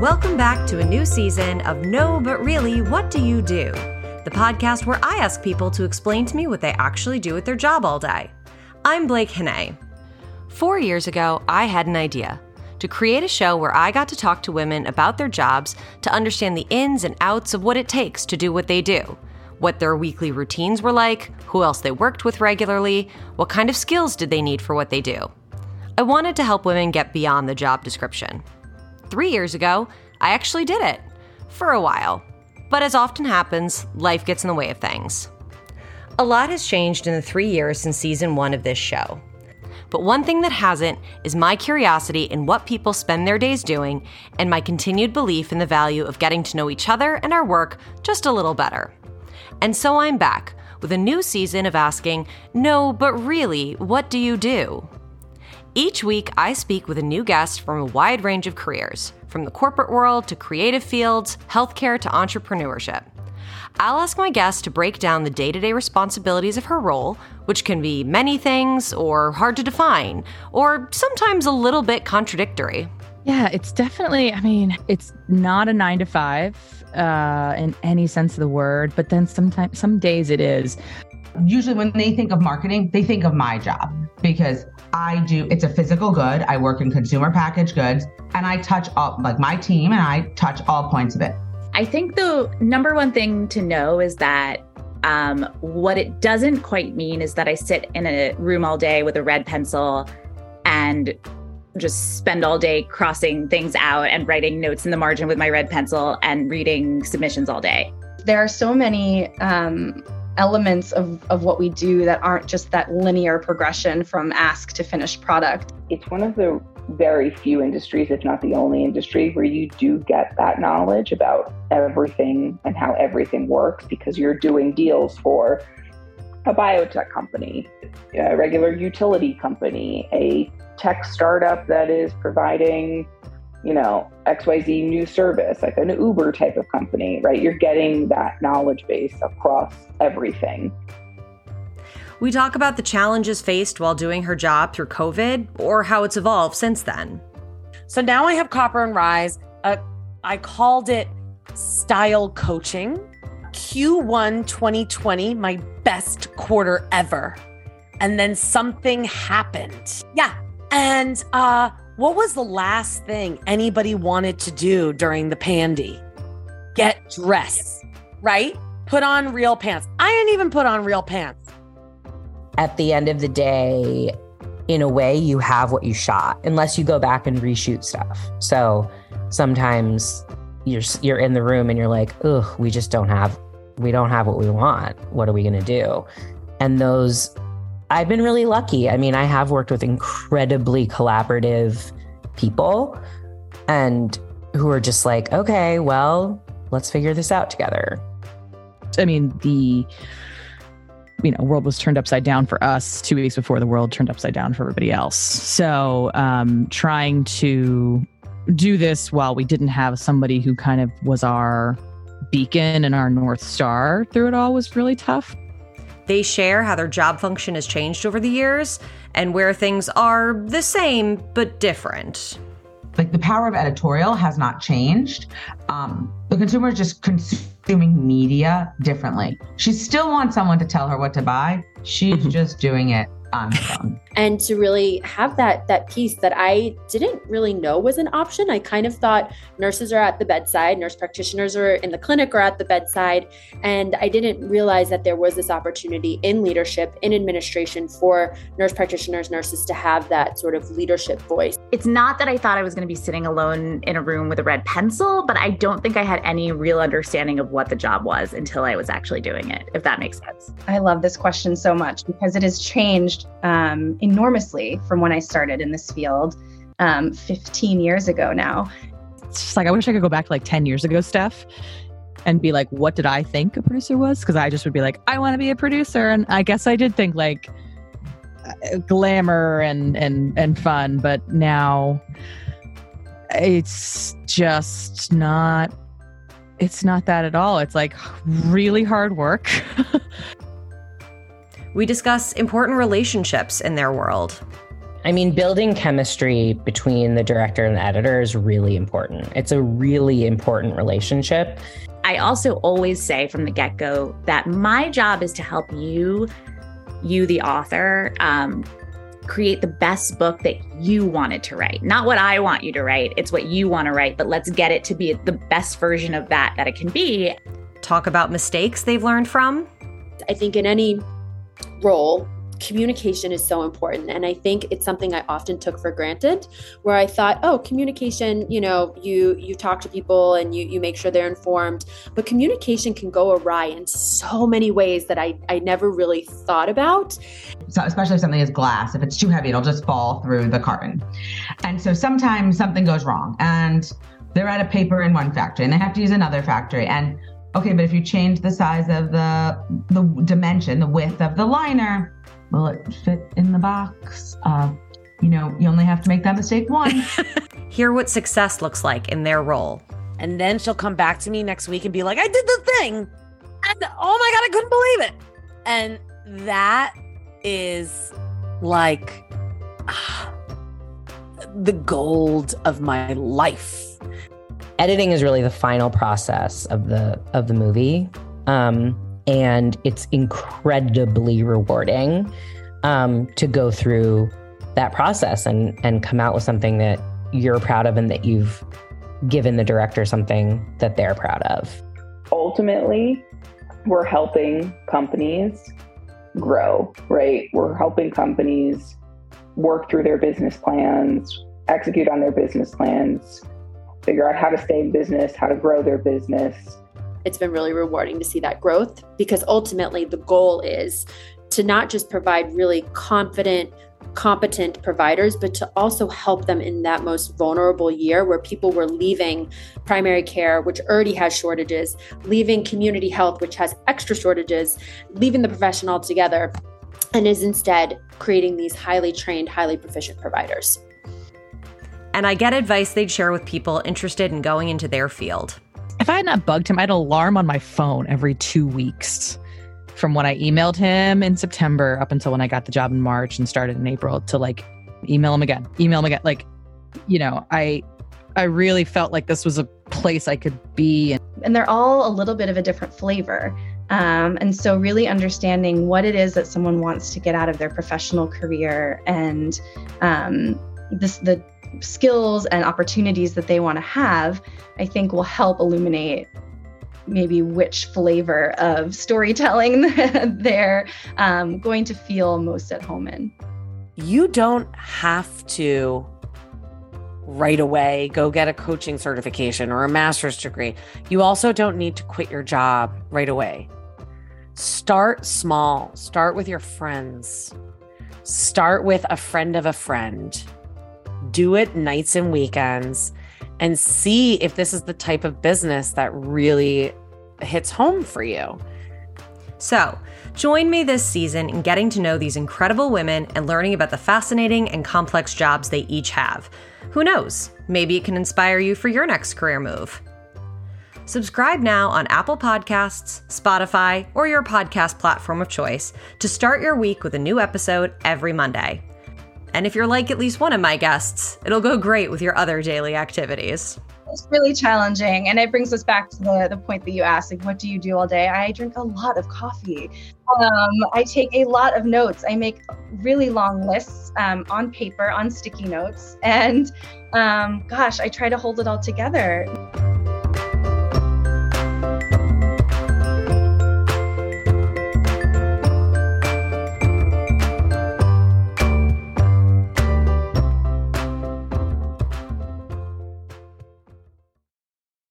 Welcome back to a new season of No, But Really, What Do You Do? The podcast where I ask people to explain to me what they actually do with their job all day. I'm Blake Hannay. Four years ago, I had an idea to create a show where I got to talk to women about their jobs to understand the ins and outs of what it takes to do what they do, what their weekly routines were like, who else they worked with regularly, what kind of skills did they need for what they do. I wanted to help women get beyond the job description. Three years ago, I actually did it. For a while. But as often happens, life gets in the way of things. A lot has changed in the three years since season one of this show. But one thing that hasn't is my curiosity in what people spend their days doing and my continued belief in the value of getting to know each other and our work just a little better. And so I'm back with a new season of asking, no, but really, what do you do? Each week, I speak with a new guest from a wide range of careers, from the corporate world to creative fields, healthcare to entrepreneurship. I'll ask my guest to break down the day to day responsibilities of her role, which can be many things or hard to define, or sometimes a little bit contradictory. Yeah, it's definitely, I mean, it's not a nine to five uh, in any sense of the word, but then sometimes, some days it is. Usually, when they think of marketing, they think of my job because I do, it's a physical good. I work in consumer packaged goods and I touch all, like my team and I touch all points of it. I think the number one thing to know is that um, what it doesn't quite mean is that I sit in a room all day with a red pencil and just spend all day crossing things out and writing notes in the margin with my red pencil and reading submissions all day. There are so many um, elements of, of what we do that aren't just that linear progression from ask to finished product. It's one of the very few industries, if not the only industry, where you do get that knowledge about everything and how everything works because you're doing deals for a biotech company, a regular utility company, a tech startup that is providing you know, XYZ new service, like an Uber type of company, right? You're getting that knowledge base across everything. We talk about the challenges faced while doing her job through COVID or how it's evolved since then. So now I have Copper and Rise. Uh, I called it style coaching. Q1 2020, my best quarter ever. And then something happened. Yeah. And uh what was the last thing anybody wanted to do during the pandy? Get dressed, right? Put on real pants. I didn't even put on real pants. At the end of the day, in a way, you have what you shot, unless you go back and reshoot stuff. So sometimes you're you're in the room and you're like, ugh, we just don't have we don't have what we want. What are we gonna do? And those I've been really lucky. I mean, I have worked with incredibly collaborative people and who are just like, okay, well, let's figure this out together. I mean, the you know, world was turned upside down for us two weeks before the world turned upside down for everybody else. So, um, trying to do this while we didn't have somebody who kind of was our beacon and our north star through it all was really tough. They share how their job function has changed over the years and where things are the same but different. Like the power of editorial has not changed. Um, the consumer is just consuming media differently. She still wants someone to tell her what to buy. She's just doing it on her own. And to really have that that piece that I didn't really know was an option. I kind of thought nurses are at the bedside, nurse practitioners are in the clinic or at the bedside, and I didn't realize that there was this opportunity in leadership, in administration for nurse practitioners, nurses to have that sort of leadership voice. It's not that I thought I was going to be sitting alone in a room with a red pencil, but I don't think I had any real understanding of what the job was until I was actually doing it, if that makes sense. I love this question so much because it has changed um, enormously from when I started in this field um, 15 years ago now. It's just like, I wish I could go back to like 10 years ago, Steph, and be like, what did I think a producer was? Because I just would be like, I want to be a producer. And I guess I did think like uh, glamour and, and, and fun, but now it's just not it's not that at all. It's like really hard work. We discuss important relationships in their world. I mean, building chemistry between the director and the editor is really important. It's a really important relationship. I also always say from the get go that my job is to help you, you, the author, um, create the best book that you wanted to write. Not what I want you to write, it's what you want to write, but let's get it to be the best version of that that it can be. Talk about mistakes they've learned from. I think in any role, communication is so important. And i think it's something i often took for granted where i thought oh communication you know you you talk to people and you you make sure they're informed. But communication can go awry in so many ways that i i never really thought about. So especially if something is glass if it's too heavy it'll just fall through the carton. And so sometimes something goes wrong and they're out of paper in one factory and they have to use another factory and okay but if you change the size of the the dimension the width of the liner will it fit in the box? Uh, you know, you only have to make that mistake once. Hear what success looks like in their role. And then she'll come back to me next week and be like, I did the thing. And oh my God, I couldn't believe it. And that is like ah, the gold of my life. Editing is really the final process of the of the movie. Um, and it's incredibly rewarding um, to go through that process and and come out with something that you're proud of and that you've given the director something that they're proud of. Ultimately, we're helping companies grow, right? We're helping companies work through their business plans, execute on their business plans, figure out how to stay in business, how to grow their business, it's been really rewarding to see that growth because ultimately the goal is to not just provide really confident, competent providers, but to also help them in that most vulnerable year where people were leaving primary care, which already has shortages, leaving community health, which has extra shortages, leaving the profession altogether, and is instead creating these highly trained, highly proficient providers. And I get advice they'd share with people interested in going into their field. If I had not bugged him, I had an alarm on my phone every two weeks from when I emailed him in September up until when I got the job in March and started in April to like email him again, email him again. Like, you know, I I really felt like this was a place I could be. And, and they're all a little bit of a different flavor. Um, and so, really understanding what it is that someone wants to get out of their professional career and um, this the skills and opportunities that they want to have, I think will help illuminate maybe which flavor of storytelling they're um, going to feel most at home in. You don't have to right away go get a coaching certification or a master's degree. You also don't need to quit your job right away. Start small, start with your friends, start with a friend of a friend do it nights and weekends and see if this is the type of business that really hits home for you. So, join me this season in getting to know these incredible women and learning about the fascinating and complex jobs they each have. Who knows? Maybe it can inspire you for your next career move. Subscribe now on Apple Podcasts, Spotify, or your podcast platform of choice to start your week with a new episode every Monday. And if you're like at least one of my guests, it'll go great with your other daily activities. It's really challenging. And it brings us back to the, the point that you asked like, what do you do all day? I drink a lot of coffee. Um, I take a lot of notes. I make really long lists um, on paper, on sticky notes. And um, gosh, I try to hold it all together.